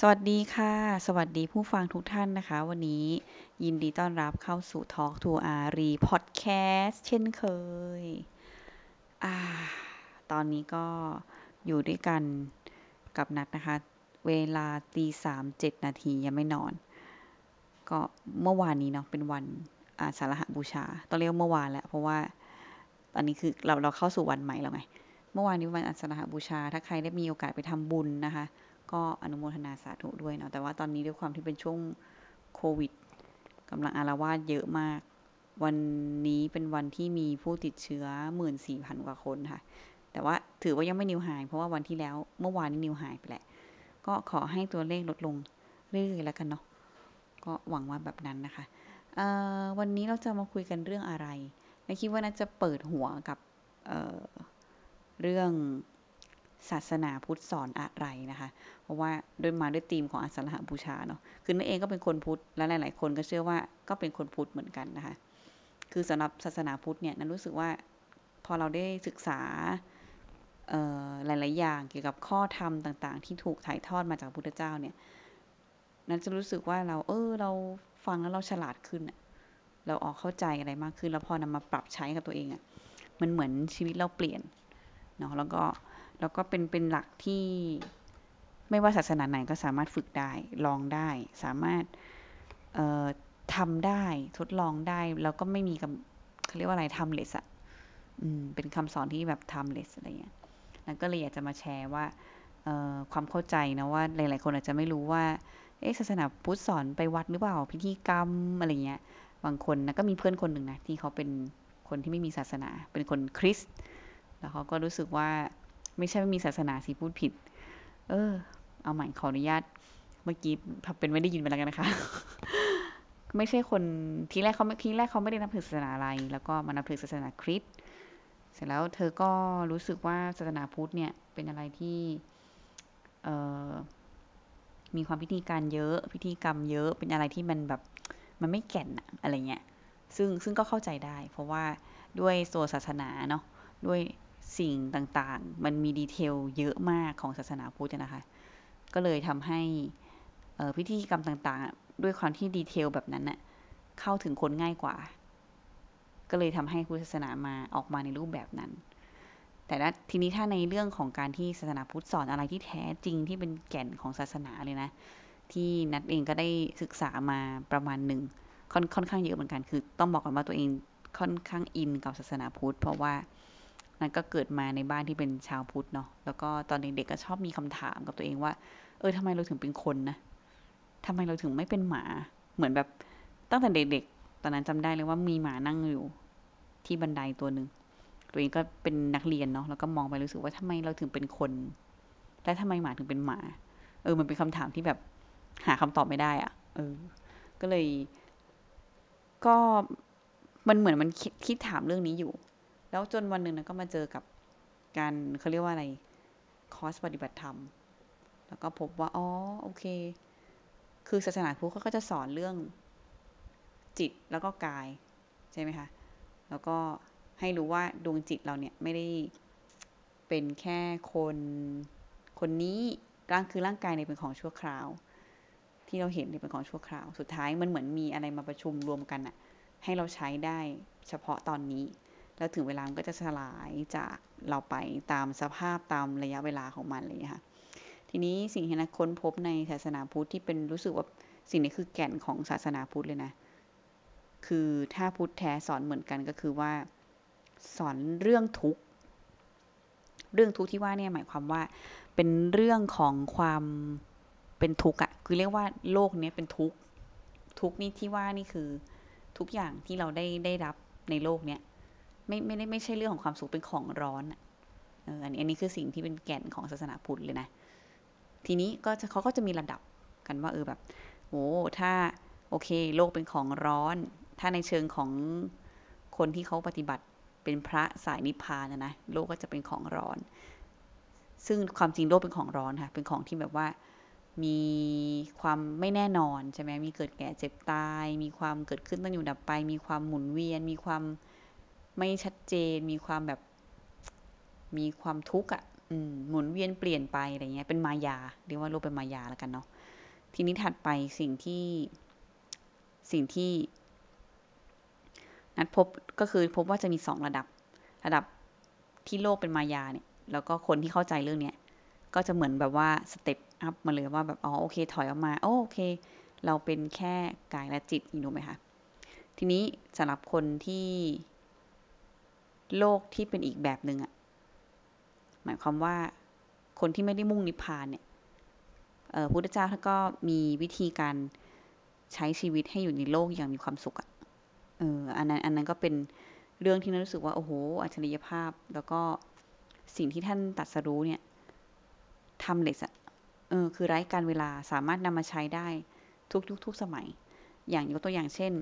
สวัสดีค่ะ สวัสดีผู้ฟังทุกท่านนะคะ วันนี้ยินดีต้อนรับเข้าสู่ Talk to Ari Podcast เช่นเคยอ่าตอนนี้ก็อยู่ด้วยกันกับนัดนะคะ เวลาตีสามเจ็ดนาทียังไม่นอน ก็เมื่อวานนี้เนาะเป็นวันอาสาฬหบูชา ต้องเรียกเมื่อวานแหละเพราะว่าตอนนี้คือเราเราเข้าสู่วันใหม่แล้วไง เมื่อวานนี้วันอาสาฬหบูชา ถ้าใครได้มีโอกาสไปทำบุญนะคะ ก็อนุโมทนาสาธุด้วยเนาะแต่ว่าตอนนี้ด้วยความที่เป็นช่วงโควิดกำลังอารวาสเยอะมาก วันนี้เป็นวันที่มีผู้ติดเชื้อหมื่นสี่พันกว่าคนค่ะ แต่ว่าถือว่ายังไม่นิวไฮเพราะว่าวันที่แล้วเมื่อวานนี้นิวไฮไปแหละ ก็ขอให้ตัวเลขลดลงเรื่อยๆแล้วกันเนาะก็หวังว่าแบบนั้นนะคะวันนี้เราจะมาคุยกันเรื่องอะไรและคิดว่าน่าจะเปิดหัวกับเเรื่อง ศาสนาพุทธสอนอะไรนะคะ เพราะว่าโดยมาด้วยธีมของอาสาฬหบูชาเนาะคือนั่นเองก็เป็นคนพุทธและหลาย ๆ คนก็เชื่อว่าก็เป็นคนพุทธเหมือนกันนะคะ คือสำหรับศาสนาพุทธเนี่ยนั้นรู้สึกว่าพอเราได้ศึกษาหลาย ๆ อย่างเกี่ยวกับข้อธรรมต่าง ๆ ที่ถูกถ่ายทอดมาจากพุทธเจ้าเนี่ยนั้นจะรู้สึกว่าเราเออเราฟังแล้วเราฉลาดขึ้น เราออกเข้าใจอะไรมากขึ้น แล้วพอนำมาปรับใช้กับตัวเองอะ่ะมันเหมือนชีวิตเราเปลี่ยนเนาะแล้วก็ แล้วก็เป็นเป็นหลักที่ไม่ว่าศาสนาไหนก็สามารถฝึกได้ลองได้ สามารถทำได้ทดลองได้ แล้วก็ไม่มีเขาเรียกว่าอะไรทำเลสอะเป็นคำสอนที่แบบทำเลสอะไรเงี้ยแล้วก็เลยอยากจะมาแชร์ว่าความเข้าใจนะว่าหลาย ๆ คนอาจจะไม่รู้ว่าเอ๊ศาสนาพุทธสอนไปวัดหรือเปล่าพิธีกรรมอะไรเงี้ยบางคนนะก็มีเพื่อนคนหนึ่งนะที่เขาเป็นคนที่ไม่มีศาสนา เป็นคนคริสต์แล้วเขาก็รู้สึกว่า ไม่ใช่ไม่มีศาสนาสิพูดผิด เออ เอาใหม่ขออนุญาต เมื่อกี้เป็นไม่ได้ยินไปแล้วกันนะคะ ไม่ใช่คนทีแรกเขาทีแรกเขาไม่ได้นับถือศาสนาอะไร แล้วก็มานับถือศาสนาคริสต์เสร็จแล้วเธอก็รู้สึกว่าศาสนาพุทธเนี่ยเป็นอะไรที่เออมีความพิธีการเยอะพิธีกรรมเยอะเป็นอะไรที่มันแบบมันไม่แก่นอะไรเงี้ยซึ่งซึ่งก็เข้าใจได้ เพราะว่าด้วยตัวศาสนาเนาะด้วย สิ่งต่างๆ มันมี detail เยอะมากของศาสนาพุทธนะคะ ก็เลยทำให้พิธีกรรมต่างๆ ด้วยความที่ detail แบบนั้นน่ะเข้าถึงคนง่ายกว่า ก็เลยทำให้พุทธศาสนามาออกมาในรูปแบบนั้น แต่ทีนี้ถ้าในเรื่องของการที่ศาสนาพุทธสอนอะไรที่แท้จริงที่เป็นแก่นของศาสนาเลยนะ ที่นัดเองก็ได้ศึกษามาประมาณหนึ่งค่อนค่อนข้างเยอะเหมือนกัน คือ ต้องบอกก่อนว่าตัวเองค่อนข้างอินกับศาสนาพุทธ เพราะว่า นั้นก็เกิดมาในบ้านที่เป็นชาวพุทธเนาะแล้วก็ตอนเด็กๆก็ชอบมีคำถามกับตัวเองว่า เออทำไมเราถึงเป็นคนนะทำไมเราถึงไม่เป็นหมา เหมือนแบบตั้งแต่เด็กๆ ตอนนั้นจำได้เลยว่ามีหมานั่งอยู่ที่บันไดตัวหนึ่งตัวเองก็เป็นนักเรียนเนาะแล้วก็มองไปรู้สึกว่าทำไมเราถึงเป็นคน และทำไมหมาถึงเป็นหมา เออ มันเป็นคำถามที่แบบหาคำตอบไม่ได้อะเออ ก็เลย ก็มันเหมือนมันคิดถามเรื่องนี้อยู่ แล้วจนวันหนึ่งนะก็มาเจอกับการเขาเรียกว่าอะไรคอร์สปฏิบัติธรรม แล้วก็พบว่า อ๋อ โอเค คือศาสนาพุทธเขาก็จะสอนเรื่องจิตแล้วก็กาย ใช่ไหมคะ แล้วก็ให้รู้ว่าดวงจิตเราเนี่ยไม่ได้เป็นแค่คนคนนี้ร่างคือร่างกายเนี่ยเป็นของชั่วคราว ที่เราเห็นเนี่ยเป็นของชั่วคราว สุดท้ายมันเหมือนมีอะไรมาประชุมรวมกันอะให้เราใช้ได้เฉพาะตอนนี้ แล้วถึงเวลามันก็จะสลายจากเราไปตามสภาพตามระยะเวลาของมันเลยค่ะทีนี้สิ่งที่นักค้นพบในศาสนาพุทธที่เป็นรู้สึกว่าสิ่งนี้คือแก่นของศาสนาพุทธเลยนะ คือถ้าพุทธแท้สอนเหมือนกันก็คือว่า สอนเรื่องทุกข์เรื่องทุกข์ที่ว่าเนี่ยหมายความว่า เป็นเรื่องของความเป็นทุกข์อะคือเรียกว่าโลกนี้เป็นทุกข์ทุกข์นี่ที่ว่านี่คือทุกอย่างที่เราได้ได้รับในโลกเนี้ย ไม่ไม่ได้ไม่ใช่เรื่องของความสุขเป็นของร้อนเอออันนี้อันนี้คือสิ่งที่เป็นแก่นของศาสนาพุทธเลยนะ ทีนี้ก็จะเขาก็จะมีระดับกันว่าเออแบบโอ้ถ้าโอเค โลกเป็นของร้อน ถ้าในเชิงของคนที่เขาปฏิบัติเป็นพระสายนิพพานนะนะโลกก็จะเป็นของร้อน ซึ่งความจริงโลกเป็นของร้อนค่ะเป็นของที่แบบว่ามีความไม่แน่นอนใช่ไหมมีเกิดแก่เจ็บตาย มีความเกิดขึ้นตั้งอยู่ดับไป มีความหมุนเวียน มีความ ไม่ชัดเจนมีความแบบ มีความทุกข์อะหมุนเวียนเปลี่ยนไปอะไรเงี้ยเป็นมายาเรียกว่าโลกเป็นมายาแล้วกันเนาะทีนี้ถัดไปสิ่งที่สิ่งที่ นัดพบก็คือพบว่าจะมีสองระดับ ระดับที่โลกเป็นมายาเนี่ย แล้วก็คนที่เข้าใจเรื่องเนี้ยก็จะเหมือนแบบว่า step up มาเลยว่าแบบอ๋อโอเค ถอยออกมาโอเค เราเป็นแค่กายและจิตอยู่ไหมคะทีนี้สำหรับคนที่ โลกที่เป็นอีกแบบหนึ่งอะหมายความว่าคนที่ไม่ได้มุ่งนิพพานเนี่ยพุทธเจ้าท่านก็มีวิธีการใช้ชีวิตให้อยู่ในโลกอย่างมีความสุขอะเอออันนั้นอันนั้นก็เป็นเรื่องที่น่ารู้สึกว่าโอ้โหอัจฉริยภาพแล้วก็สิ่งที่ท่านตัดสรู้เนี่ยทำเล็กอะเออคือไร้การเวลาสามารถนำมาใช้ได้ทุกยุคทุกสมัย อย่างยกตัวอย่างเช่น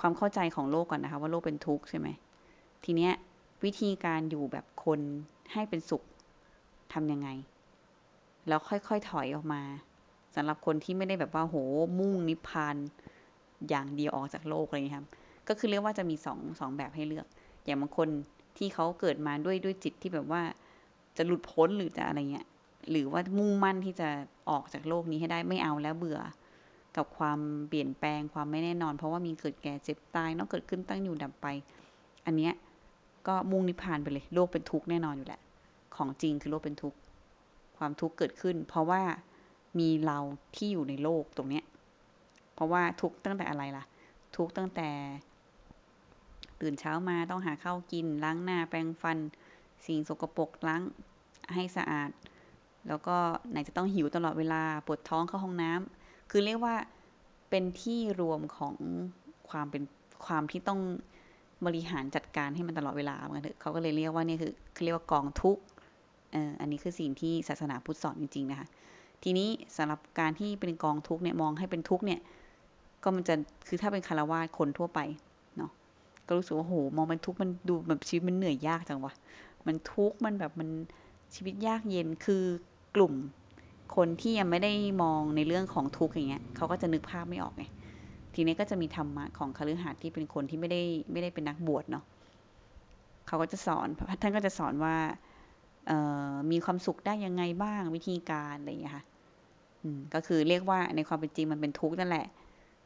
ความเข้าใจของโลกก่อนนะคะ ว่าโลกเป็นทุกข์ใช่ไหมทีเนี้ยวิธีการอยู่แบบคนให้เป็นสุขทำยังไง แล้วค่อยๆถอยออกมาสำหรับคนที่ไม่ได้แบบว่าโหมุ่งนิพพานอย่างเดียวออกจากโลกอะไรอย่างนี้ครับ ก็คือเรียกว่าจะมีสองสองแบบให้เลือก อย่างบางคนที่เขาเกิดมาด้วยด้วยจิตที่แบบว่าจะหลุดพ้นหรือจะอะไรเงี้ย หรือว่ามุ่งมั่นที่จะออกจากโลกนี้ให้ได้ไม่เอาแล้วเบื่อ กับความเปลี่ยนแปลงความไม่แน่นอน เพราะว่ามีเกิดแก่เจ็บตายเนาะเกิดขึ้นตั้งอยู่ดับไป อันเนี้ยก็มุ่งนิพพานไปเลยโลกเป็นทุกข์แน่นอนอยู่แหละ ของจริงคือโลกเป็นทุกข์ความทุกข์เกิดขึ้น เพราะว่ามีเราที่อยู่ในโลกตรงเนี้ยเพราะว่าทุกตั้งแต่อะไรล่ะ ทุกตั้งแต่ ตื่นเช้ามาต้องหาข้าวกิน ล้างหน้าแปรงฟัน สิ่งสกปรกล้างให้สะอาด แล้วก็ไหนจะต้องหิวตลอดเวลาปวดท้องเข้าห้องน้ำ คือเรียกว่าเป็นที่รวมของความเป็นความที่ต้องบริหารจัดการให้มันตลอดเวลาเหมือนกันเขาก็เลยเรียกว่านี่คือเขาเรียกว่ากองทุกอันนี้คือสิ่งที่ศาสนาพุทธสอนจริงๆนะคะ ทีนี้สำหรับการที่เป็นกองทุกเนี่ยมองให้เป็นทุกเนี่ยก็มันจะคือถ้าเป็นคารวาสคนทั่วไปเนาะก็รู้สึกว่าโหมองเป็นทุกมันดูแบบชีวิตมันเหนื่อยยากจังวะมันทุกมันแบบมันชีวิตยากเย็นคือกลุ่ม คนที่ยังไม่ได้มองในเรื่องของทุกข์อย่างเงี้ยเขาก็จะนึกภาพไม่ออกไงทีนี้ก็จะมีธรรมะของคฤหัสถ์ที่เป็นคนที่ไม่ได้ไม่ได้เป็นนักบวชเนาะเขาก็จะสอนท่านก็จะสอนว่ามีความสุขได้ยังไงบ้างวิธีการอะไรอย่างเงี้ยค่ะก็คือเรียกว่าในความเป็นจริงมันเป็นทุกข์นั่นแหละ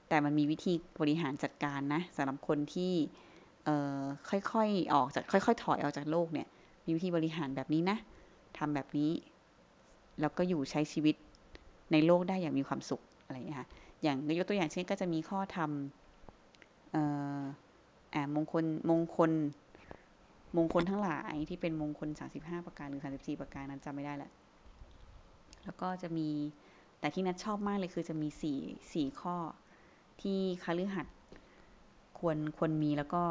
แต่มันมีวิธีบริหารจัดการนะสำหรับคนที่ค่อยๆออกจากค่อย ๆ ถอยออกจากโลกเนี่ย มีวิธีบริหารแบบนี้นะทำแบบนี้ แล้วก็อยู่ใช้ชีวิตในโลกได้อย่างมีความสุขอะไรอย่างเงี้ยค่ะอย่างยกตัวอย่างเช่นก็จะมีข้อธรรมมงคลมงคลมงคลทั้งหลายที่เป็นมงคลสาสิบห้าประการหรือสาสิบสี่ประการนั้นจำไม่ได้และแล้วก็จะมีแต่ที่นัดชอบมากเลยคือจะมีสี่สี่ข้อที่คฤหัสถ์ควรควรมีแล้วก็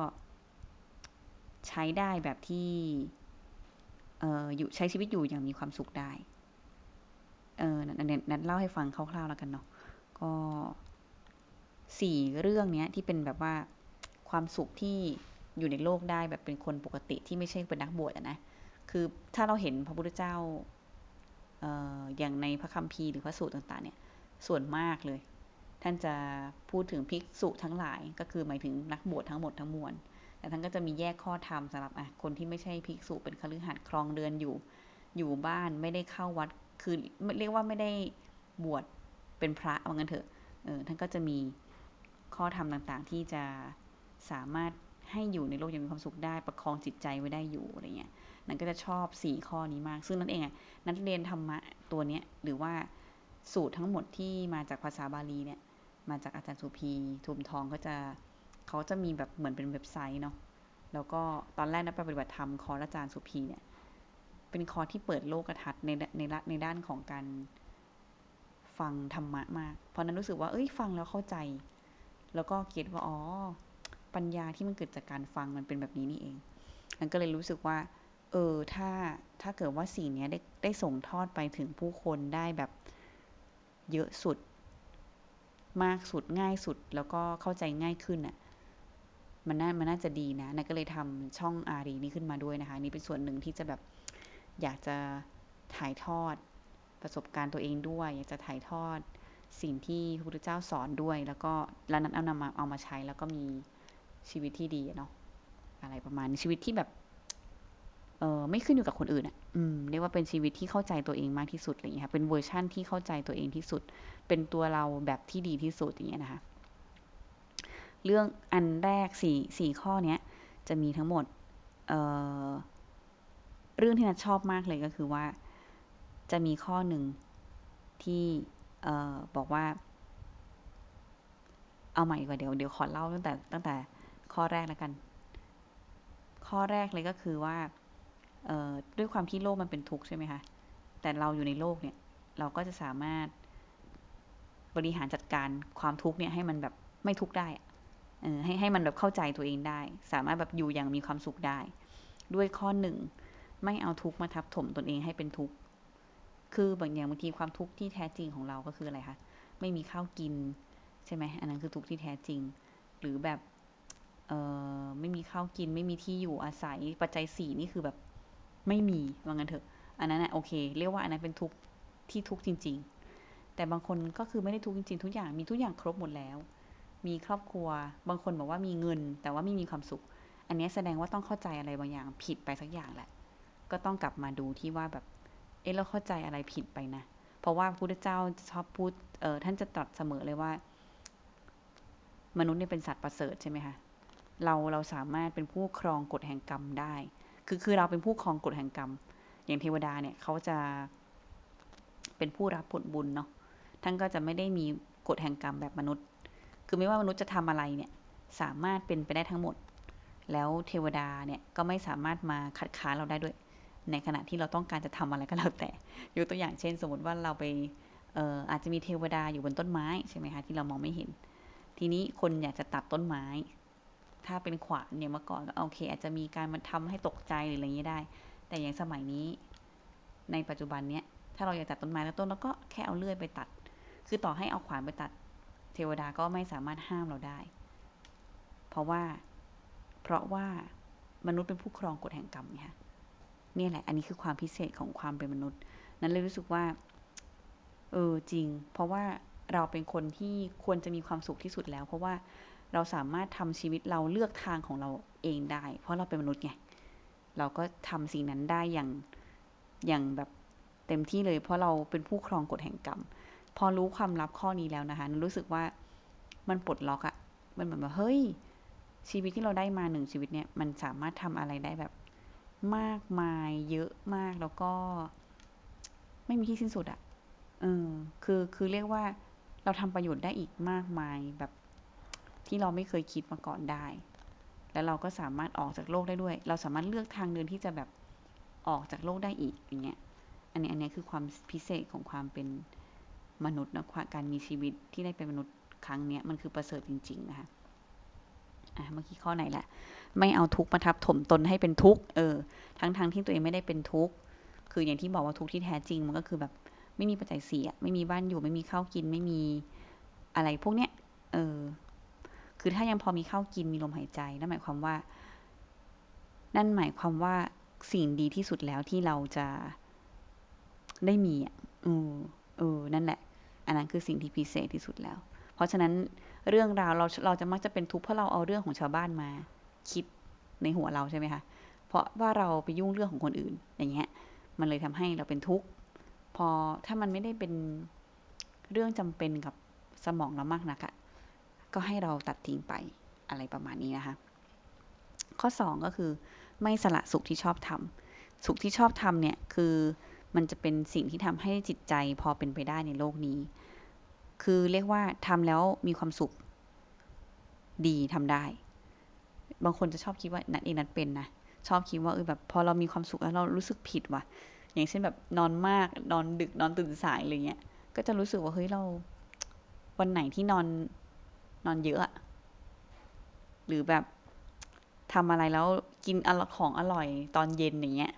ใช้ได้แบบที่เอ่ออยู่ใช้ชีวิตอยู่อย่างมีความสุขได้ เออนัดเล่าให้ฟังคร่าวๆแล้วกันเนาะก็สี่เรื่องเนี้ยที่เป็นแบบว่าความสุขที่อยู่ในโลกได้แบบเป็นคนปกติที่ไม่ใช่เป็นนักบวชนะคือถ้าเราเห็นพระพุทธเจ้าเอย่างในพระคัมภีร์หรือพระสูตรต่างๆ เนี่ย ส่วนมากเลย ท่านจะพูดถึงภิกษุทั้งหลายก็คือหมายถึงนักบวชทั้งหมดทั้งมวลแต่ท่านก็จะมีแยกข้อธรรมสำหรับอะคนที่ไม่ใช่ภิกษุเป็นคฤหัสถ์ครองเรือนอยู่ อยู่บ้านไม่ได้เข้าวัด คือเรียกว่าไม่ได้บวชเป็นพระว่างั้นเถอะเออท่านก็จะมีข้อธรรมต่างๆ ที่จะสามารถให้อยู่ในโลกอย่างมีความสุขได้ประคองจิตใจไว้ได้อยู่อะไรเงี้ยนั่นก็จะชอบสี่ข้อนี้มาก ซึ่งนั่นเองอะนักเรียนธรรมะตัวเนี้ยหรือว่าสูตรทั้งหมดที่มาจากภาษาบาลีเนี่ย มาจากอาจารย์สุพีทุมทองก็จะเขาจะมีแบบเหมือนเป็นเว็บไซต์เนาะแล้วก็ตอนแรกนักปฏิบัติธรรมคอร์อาจารย์สุพีเนี่ย เป็นคอร์ที่เปิดโลกทัศน์ในในในด้านของการฟังธรรมะมาก เพราะนั้นรู้สึกว่า เอ้ย ฟังแล้วเข้าใจ แล้วก็เก็ตว่า อ๋อ ปัญญาที่มันเกิดจากการฟังมันเป็นแบบนี้นี่เองนั่นก็เลยรู้สึกว่า เออ ถ้า ถ้าเกิดว่าสิ่งนี้ได้ได้ส่งทอดไปถึงผู้คนได้แบบเยอะสุด มากสุด ง่ายสุด แล้วก็เข้าใจง่ายขึ้นอะ มันน่า มันน่าจะดีนะนั่นก็เลยทำช่องอารีนี้ขึ้นมาด้วยนะคะ นี่เป็นส่วนหนึ่งที่จะแบบ อยากจะถ่ายทอดประสบการณ์ตัวเองด้วย อยากจะถ่ายทอดสิ่งที่พระพุทธเจ้าสอนด้วย แล้วก็แล้วนั้นเอานำมาเอามาใช้แล้วก็มีชีวิตที่ดีเนาะอะไรประมาณชีวิตที่แบบเออไม่ขึ้นอยู่กับคนอื่นอะ อืม เรียกว่าเป็นชีวิตที่เข้าใจตัวเองมากที่สุดอะไรอย่างเงี้ยค่ะ เป็นเวอร์ชั่นที่เข้าใจตัวเองที่สุด เป็นตัวเราแบบที่ดีที่สุดอย่างเงี้ยนะคะ เรื่องอันแรกสี่สี่ข้อเนี้ย จะมีทั้งหมด เอ่อ เรื่องที่นัดชอบมากเลยก็คือว่า จะมีข้อหนึ่งที่เอ่อบอกว่า เอาใหม่กว่าเดี๋ยวเดี๋ยวขอเล่าตั้งแต่ตั้งแต่ข้อแรกแล้วกัน ข้อแรกเลยก็คือว่าด้วยความที่โลกมันเป็นทุกข์ใช่ไหมคะแต่เราอยู่ในโลกเนี่ย เราก็จะสามารถบริหารจัดการความทุกข์เนี่ยให้มันแบบไม่ทุกข์ได้เออให้ให้มันแบบเข้าใจตัวเองได้ สามารถแบบอยู่อย่างมีความสุขได้ ด้วยข้อหนึ่ง ไม่เอาทุกข์มาทับถมตนเองให้เป็นทุกข์ คือบางอย่างบางทีความทุกข์ที่แท้จริงของเราก็คืออะไรคะ ไม่มีข้าวกินใช่ไหมอันนั้นคือทุกข์ที่แท้จริง หรือแบบเออไม่มีข้าวกิน ไม่มีที่อยู่อาศัย ปัจจัยสี่นี่คือแบบไม่มีว่างั้นเถอะ อันนั้นนะโอเค เรียกว่าอันนั้นเป็นทุกข์ที่ทุกข์จริง ๆ แต่บางคนก็คือไม่ได้ทุกข์จริงๆ ทุกอย่างมีทุกอย่างครบหมดแล้ว มีครอบครัว บางคนบอกว่ามีเงิน แต่ว่าไม่มีความสุข อันนี้แสดงว่าต้องเข้าใจอะไรบางอย่างผิดไปสักอย่างแหละ ก็ต้องกลับมาดูที่ว่าแบบ เอ๊ะเราเข้าใจอะไรผิดไปนะ เพราะว่าพระพุทธเจ้าชอบพูดเออท่านจะตรัสเสมอเลยว่า มนุษย์เนี่ยเป็นสัตว์ประเสริฐใช่ไหมคะเราเราสามารถเป็นผู้ครองกฎแห่งกรรมได้ คือคือเราเป็นผู้ครองกฎแห่งกรรม อย่างเทวดาเนี่ยเขาจะเป็นผู้รับผลบุญเนาะ ท่านก็จะไม่ได้มีกฎแห่งกรรมแบบมนุษย์ คือไม่ว่ามนุษย์จะทำอะไรเนี่ย สามารถเป็นไปได้ทั้งหมด แล้วเทวดาเนี่ยก็ไม่สามารถมาขัดขานเราได้ด้วย ในขณะที่เราต้องการจะทำอะไรก็แล้วแต่ ยกตัวอย่างเช่น สมมติว่าเราไปอออาจจะมีเทวดาอยู่บนต้นไม้ใช่ไหมคะที่เรามองไม่เห็น ทีนี้คนอยากจะตัดต้นไม้ ถ้าเป็นขวานเนี่ยเมื่อก่อนก็โอเค อาจจะมีการมันทำให้ตกใจหรืออะไรเงี้ยได้ แต่อย่างสมัยนี้ ในปัจจุบันเนี้ยถ้าเราอยากตัดต้นไม้แล้วต้นแล้วก็แค่เอาเลื่อยไปตัด คือต่อให้เอาขวานไปตัด เทวดาก็ไม่สามารถห้ามเราได้ เพราะว่า เพราะว่ามนุษย์เป็นผู้ครองกฎแห่งกรรมเนี่ย นี่แหละ อันนี้คือความพิเศษของความเป็นมนุษย์ นั้นเลยรู้สึกว่า เออจริง เพราะว่าเราเป็นคนที่ควรจะมีความสุขที่สุดแล้ว เพราะว่าเราสามารถทำชีวิตเราเลือกทางของเราเองได้ เพราะเราเป็นมนุษย์ไง เราก็ทำสิ่งนั้นได้อย่างอย่างแบบเต็มที่เลย เพราะเราเป็นผู้ครองกฎแห่งกรรม พอรู้ความลับข้อนี้แล้วนะคะรู้สึกว่ามันปลดล็อกอะมันเหมือนแบบเฮ้ยชีวิตที่เราได้มาหนึ่งชีวิตเนี่ยมันสามารถทำอะไรได้แบบ มากมายเยอะมากแล้วก็ ไม่มีที่สิ้นสุดอะเออ คือคือเรียกว่าเราทำประโยชน์ได้อีกมากมายแบบ ที่เราไม่เคยคิดมาก่อนได้ แล้วเราก็สามารถออกจากโลกได้ด้วย เราสามารถเลือกทางเดินที่จะแบบออกจากโลกได้อีกอย่างเงี้ย อันนี้อันนี้คือความพิเศษของความเป็นมนุษย์นะการมีชีวิตที่ได้เป็นมนุษย์ครั้งเนี้ยมันคือประเสริฐจริงๆนะคะ อะเมื่อกี้ข้อไหนแหละไม่เอาทุกข์มาทับถมตนให้เป็นทุกข์เออทั้งๆทที่ตัวเองไม่ได้เป็นทุกข์คืออย่างที่บอกว่าทุกข์ที่แท้จริงมันก็คือแบบไม่มีปัจจัยเสี่อะไม่มีบ้านอยู่ไม่มีข้าวกินไม่มีอะไรพวกเนี้ยเออคือถ้ายังพอมีข้าวกินมีลมหายใจนั่นหมายความว่า นั่นหมายความว่าสิ่งดีที่สุดแล้วที่เราจะได้มีอะเออเออนั่นแหละ อันนั้นคือสิ่งที่พิเศษที่สุดแล้ว เพราะฉะนั้น เรื่องราวเราเราจะมักจะเป็นทุกข์เพราะเราเอาเรื่องของชาวบ้านมา คิดในหัวเราใช่ไหมคะเพราะว่าเราไปยุ่งเรื่องของคนอื่นอย่างเงี้ยมันเลยทำให้เราเป็นทุกข์พอถ้ามันไม่ได้เป็นเรื่องจำเป็นกับสมองเรามากนักอะก็ให้เราตัดทิ้งไปอะไรประมาณนี้นะคะ ข้อ 2 ก็คือไม่สละสุขที่ชอบทำสุขที่ชอบทำเนี่ยคือมันจะเป็นสิ่งที่ทำให้จิตใจพอเป็นไปได้ในโลกนี้ คือเรียกว่าทำแล้วมีความสุข ดีทำได้ บางคนจะชอบคิดว่านัดเองนัดเป็นนะชอบคิดว่าเออแบบพอเรามีความสุขแล้วเรารู้สึกผิดว่ะ อย่างเช่นแบบนอนมากนอนดึกนอนตื่นสายอะไรเงี้ย ก็จะรู้สึกว่าเฮ้ยเรา วันไหนที่นอนนอนเยอะหรือแบบทำอะไรแล้วกินอของอร่อยตอนเย็นอย่างเงี้ย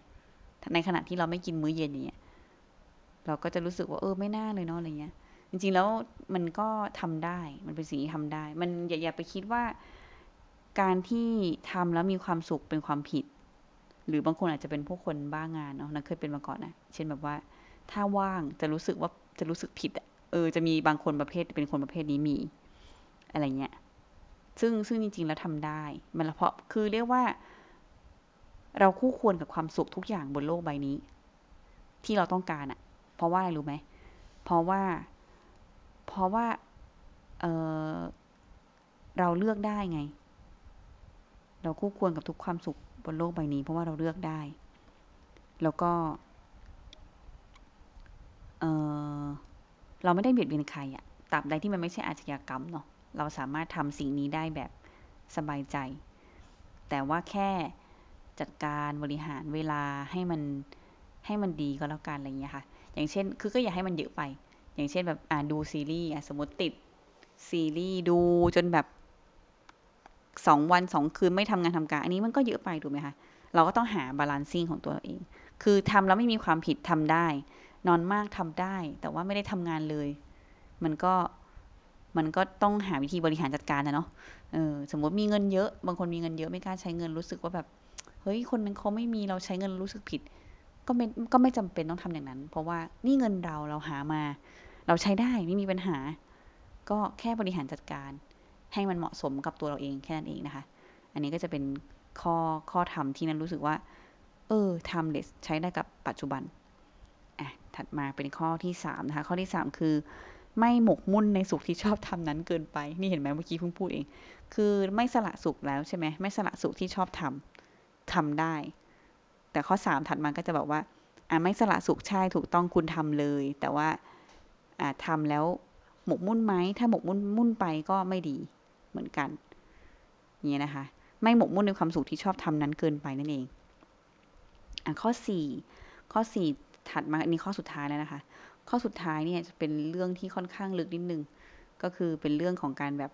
ในขณะที่เราไม่กินมื้อเย็นอย่างเงี้ย เราก็จะรู้สึกว่าเออไม่น่าเลยเนาะอะไรเงี้ย จริงๆแล้วมันก็ทำได้ มันเป็นสิ่งที่ทำได้ มันอย่าอย่าไปคิดว่า การที่ทำแล้วมีความสุขเป็นความผิด หรือบางคนอาจจะเป็นพวกคนบ้างานเนาะนันเคยเป็นมาก่อนนะเช่นแบบว่า ถ้าว่างจะรู้สึกว่าจะรู้สึกผิดเออจะมีบางคนประเภทเป็นคนประเภทนี้มี อะไรเงี้ยซึ่งซึ่งจริง ๆ แล้วทำได้ มันเพราะคือเรียกว่า เราคู่ควรกับความสุขทุกอย่างบนโลกใบนี้ ที่เราต้องการอะเพราะว่าอะไรรู้ไหมเพราะว่า เพราะว่าเเราเลือกได้ไง เราคู่ควรกับทุกความสุขบนโลกใบนี้ เพราะว่าเราเลือกได้ แล้วก็เเราไม่ได้เบียดเบียนใครอะตราบใดที่มันไม่ใช่อาชญากรรมเนาะ เราสามารถทำสิ่งนี้ได้แบบสบายใจ แต่ว่าแค่จัดการบริหารเวลาให้มันให้มันดีก็แล้วกันอะไรเงี้ยค่ะ อย่างเช่น คือก็อย่าให้มันเยอะไป อย่างเช่นแบบอ่าดูซีรีส์สมมติติดซีรีส์ดูจนแบบสองวันสองคืนไม่ทำงานทำการอันนี้มันก็เยอะไปถูกไหมคะเราก็ต้องหาบาลานซิ่งของตัวเอง คือทำแล้วไม่มีความผิดทำได้ นอนมากทำได้ แต่ว่าไม่ได้ทำงานเลย มันก็มันก็ต้องหาวิธีบริหารจัดการนะเนาะเออสมมติมีเงินเยอะ บางคนมีเงินเยอะไม่กล้าใช้เงินรู้สึกว่าแบบ เฮ้ย คนนั้นเขาไม่มีเราใช้เงินรู้สึกผิด ก็ไม่ก็ไม่จำเป็นต้องทำอย่างนั้น เพราะว่านี่เงินเราเราหามา เราใช้ได้ไม่มีปัญหา ก็แค่บริหารจัดการ ให้มันเหมาะสมกับตัวเราเองแค่นั้นเองนะคะ อันนี้ก็จะเป็นข้อข้อธรรมที่นั้นรู้สึกว่า เออ timeless ใช้ได้กับปัจจุบันอะถัดมาเป็นข้อที่สามนะคะ ข้อที่สามคือไม่หมกมุ่นในสุขที่ชอบทำนั้นเกินไป นี่เห็นไหมเมื่อกี้เพิ่งพูดเอง คือไม่สละสุขแล้วใช่ไหม ไม่สละสุขที่ชอบทำทำได้ แต่ข้อสามถัดมาก็จะบอกว่า อะไม่สละสุขใช่ถูกต้องคุณทำเลย แต่ว่า ทำแล้วหมกมุ่นไหมถ้าหมกมุ่นมุ่นไปก็ไม่ดีเหมือนกันนี่นะคะ ไม่หมกมุ่นในความสุขที่ชอบทำนั้นเกินไปนั่นเองอะข้อสี่ข้อสี่ถัดมาอันนี้ข้อสุดท้ายแล้วนะคะ ข้อสุดท้ายเนี่ยจะเป็นเรื่องที่ค่อนข้างลึกนิดนึงก็คือเป็นเรื่องของการแบบ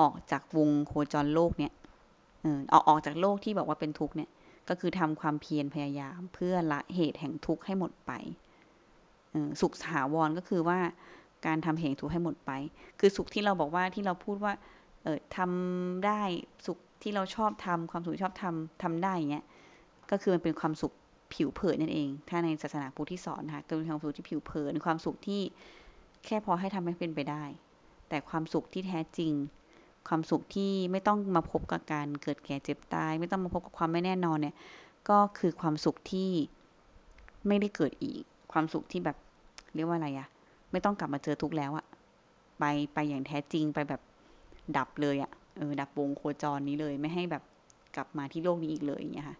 ออกจากวงโคจรโลกเนี่ยเออออกออกจากโลกที่บอกว่าเป็นทุกข์เนี่ยก็คือทำความเพียรพยายามเพื่อละเหตุแห่งทุกข์ให้หมดไป สุขถาวรก็คือว่าการทำเหตุทุกข์ให้หมดไป คือสุขที่เราบอกว่าที่เราพูดว่า เออทำได้สุขที่เราชอบทำความสุขชอบทำทำได้เงี้ยก็คือมันเป็นความสุขผิวเผินนั่นเอง ถ้าในศาสนาพุทธที่สอนนะคะเป็นความสุขที่ผิวเผินความสุขที่แค่พอให้ทำให้เป็นไปได้ แต่ความสุขที่แท้จริง ความสุขที่ไม่ต้องมาพบกับการเกิดแก่เจ็บตาย ไม่ต้องมาพบกับความไม่แน่นอนเนี่ย ก็คือความสุขที่ไม่ได้เกิดอีก ความสุขที่แบบเรียกว่าอะไรอะไม่ต้องกลับมาเจอทุกแล้วอะไปไปอย่างแท้จริงไปแบบดับเลยอะเออดับวงโคจรนี้เลยไม่ให้แบบกลับมาที่โลกนี้อีกเลยอย่างเงี้ยค่ะ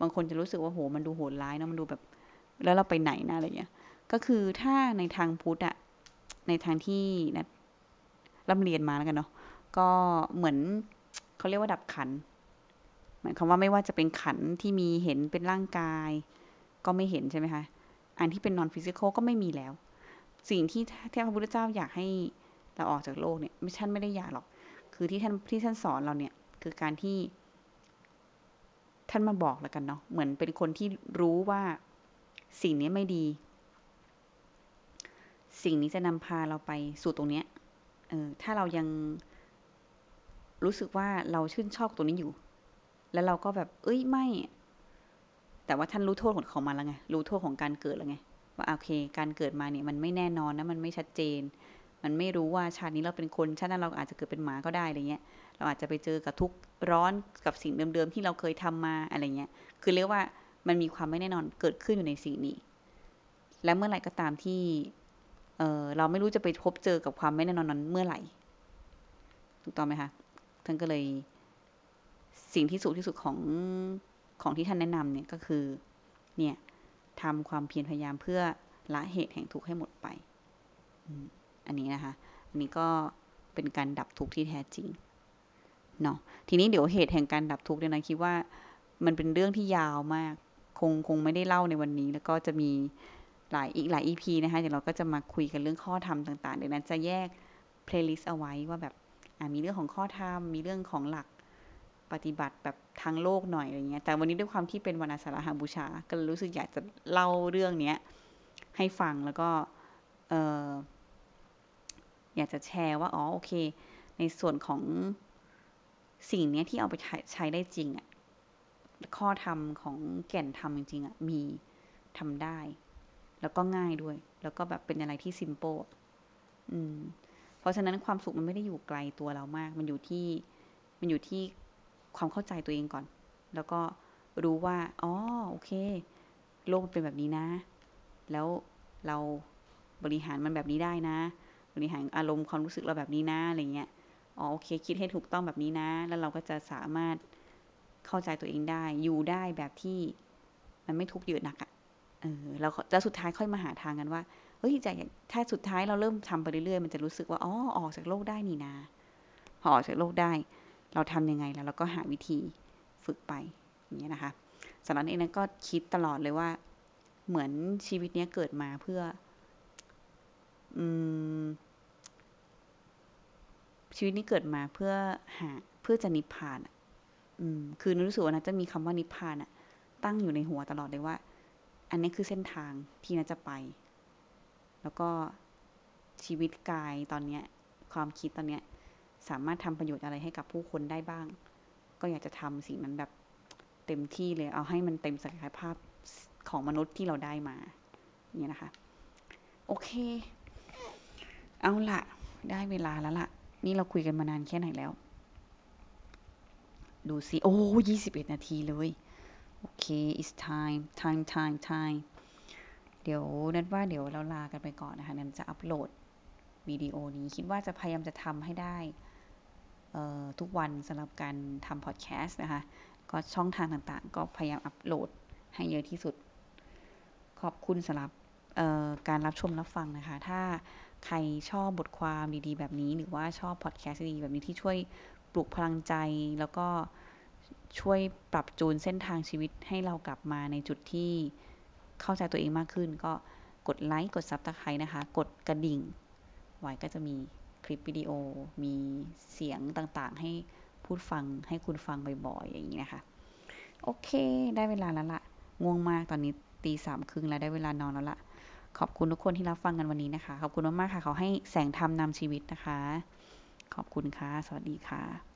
บางคนจะรู้สึกว่าโหมันดูโหดร้ายนะมันดูแบบ แล้วเราไปไหนนะอะไรเงี้ย ก็คือถ้าในทางพุทธอะในทางที่นะร่ำเรียนมาแล้วกันเนาะก็เหมือนเขาเรียกว่าดับขันหมายความว่าไม่ว่าจะเป็นขันที่มีเห็นเป็นร่างกาย ก็ไม่เห็นใช่ไหมคะ อันที่เป็นนอนฟิสิกอลก็ไม่มีแล้ว สิ่งที่ที่พระพุทธเจ้าอยากให้เราออกจากโลกเนี่ยไม่ท่านไม่ได้อยากหรอก คือที่ท่านที่ท่านสอนเราเนี่ยคือการที่ ท่านมาบอกแล้วกันเนาะเหมือนเป็นคนที่รู้ว่าสิ่งนี้ไม่ดี สิ่งนี้จะนำพาเราไปสู่ตรงเนี้ยเออถ้าเรายังรู้สึกว่าเราชื่นชอบตรงนี้อยู่ แล้วเราก็แบบ เอ้ย ไม่ แต่ว่าท่านรู้โทษของมันแล้วไง รู้โทษของการเกิดแล้วไง ว่าโอเค การเกิดมาเนี่ยมันไม่แน่นอนนะ มันไม่ชัดเจน มันไม่รู้ว่าชาตินี้เราเป็นคน ชาตินั้นเราอาจจะเกิดเป็นหมาก็ได้อะไรเงี้ย เราอาจจะไปเจอกับทุกร้อนกับสิ่งเดิมๆที่เราเคยทำมาอะไรเงี้ย คือเรียกว่ามันมีความไม่แน่นอนเกิดขึ้นอยู่ในสิ่งนี้ และเมื่อไหร่ก็ตามที่เออเราไม่รู้จะไปพบเจอกับความไม่แน่นอนนั้นเมื่อไหร่ ถูกต้องไหมคะ ท่านก็เลยสิ่งที่สูงที่สุดของ ของที่ท่านแนะนำเนี่ยก็คือ เนี่ยทำความเพียรพยายามเพื่อละเหตุแห่งทุกข์ให้หมดไป อันนี้นะคะ อันนี้ก็เป็นการดับทุกข์ที่แท้จริงเนาะ ทีนี้เดี๋ยวเหตุแห่งการดับทุกข์เนี่ยนะคิดว่ามันเป็นเรื่องที่ยาวมาก คงคงไม่ได้เล่าในวันนี้ แล้วก็จะมีหลายอีกหลาย EP นะคะ เดี๋ยวเราก็จะมาคุยกันเรื่องข้อธรรมต่างๆ เดี๋ยวนั้นจะแยกplaylist เอาไว้ว่าแบบมีเรื่องของข้อธรรม มีเรื่องของหลัก ปฏิบัติแบบทางโลกหน่อยอะไรเงี้ยแต่วันนี้ด้วยความที่เป็นวันอาสาฬหบูชา ก็รู้สึกอยากจะเล่าเรื่องเนี้ยให้ฟังแล้วก็เอออยากจะแชร์ว่าอ๋อโอเค ในส่วนของสิ่งนี้ที่เอาไปใช้ได้จริงอะ่ะข้อธรรมของแก่นธรรมจริงๆอะ่ะมีทำได้ แล้วก็ง่ายด้วย แล้วก็แบบเป็นอะไรที่ซิมเปิลอืมเพราะฉะนั้นความสุขมันไม่ได้อยู่ไกลตัวเรามาก มันอยู่ที่มันอยู่ที่ ความเข้าใจตัวเองก่อน แล้วก็รู้ว่าอ๋อโอเค โลกเป็นแบบนี้นะ แล้วเราบริหารมันแบบนี้ได้นะ บริหารอารมณ์ความรู้สึกเราแบบนี้นะอะไรเงี้ยอ๋อโอเค คิดให้ถูกต้องแบบนี้นะ แล้วเราก็จะสามารถเข้าใจตัวเองได้ อยู่ได้แบบที่มันไม่ทุกข์เยอะหนักอะ่ะเออแล้วแล้วสุดท้ายค่อยมาหาทางกันว่าเฮ้ยจะถ้าสุดท้ายเราเริ่มทำไปเรื่อยๆมันจะรู้สึกว่าอ๋อออกจากโลกได้นี่นาพอออกจากโลกได้ เราทำยังไงแล้วเราก็หาวิธีฝึกไปอย่างเงี้ยนะคะสำหรับเองนั้นก็คิดตลอดเลยว่า เหมือนชีวิตเนี้ยเกิดมาเพื่ออืมชีวิตนี้เกิดมาเพื่อหาเพื่อจะนิพพานอืม คือรู้สึกว่านะจะมีคำว่านิพพานอะ ตั้งอยู่ในหัวตลอดเลยว่า อันนี้คือเส้นทางที่น่าจะไป แล้วก็ชีวิตกายตอนเนี้ย ความคิดตอนเนี้ย สามารถทำประโยชน์อะไรให้กับผู้คนได้บ้าง ก็อยากจะทำสิ่งนั้นแบบเต็มที่เลย เอาให้มันเต็มศักยภาพของมนุษย์ที่เราได้มา เนี่ยนะคะ โอเค เอาละได้เวลาแล้วล่ะ นี่เราคุยกันมานานแค่ไหนแล้ว ดูสิ โอ้ยี่สิบเอ็ดนาทีเลย โอเค it's time time time time เดี๋ยวนัดว่าเดี๋ยวเราลากันไปก่อนนะคะนันจะอัปโหลดวิดีโอนี้คิดว่าจะพยายามจะทำให้ได้ ทุกวันสำหรับการทำพอดแคสต์นะคะ ก็ช่องทางต่างๆ ก็พยายามอัปโหลดให้เยอะที่สุด ขอบคุณสำหรับการรับชมรับฟังนะคะ ถ้าใครชอบบทความดีๆ แบบนี้ หรือว่าชอบพอดแคสต์ดีๆแบบนี้ที่ช่วยปลุกพลังใจ แล้วก็ช่วยปรับจูนเส้นทางชีวิตให้เรากลับมาในจุดที่เข้าใจตัวเองมากขึ้น ก็กดไลค์ กด subscribe นะคะ กดกระดิ่ง ไว้ก็จะมี คลิปวิดีโอมีเสียงต่างๆ ให้พูดฟังให้คุณฟังบ่อยๆ อย่างนี้นะคะ โอเค ได้เวลาแล้วละง่วงมากตอนนี้ตีสามครึ่งแล้วได้เวลานอนแล้วละขอบคุณทุกคนที่รับฟังกันวันนี้นะคะ ขอบคุณมากๆค่ะเขาให้แสงธรรมนำชีวิตนะคะ ขอบคุณค่ะ สวัสดีค่ะ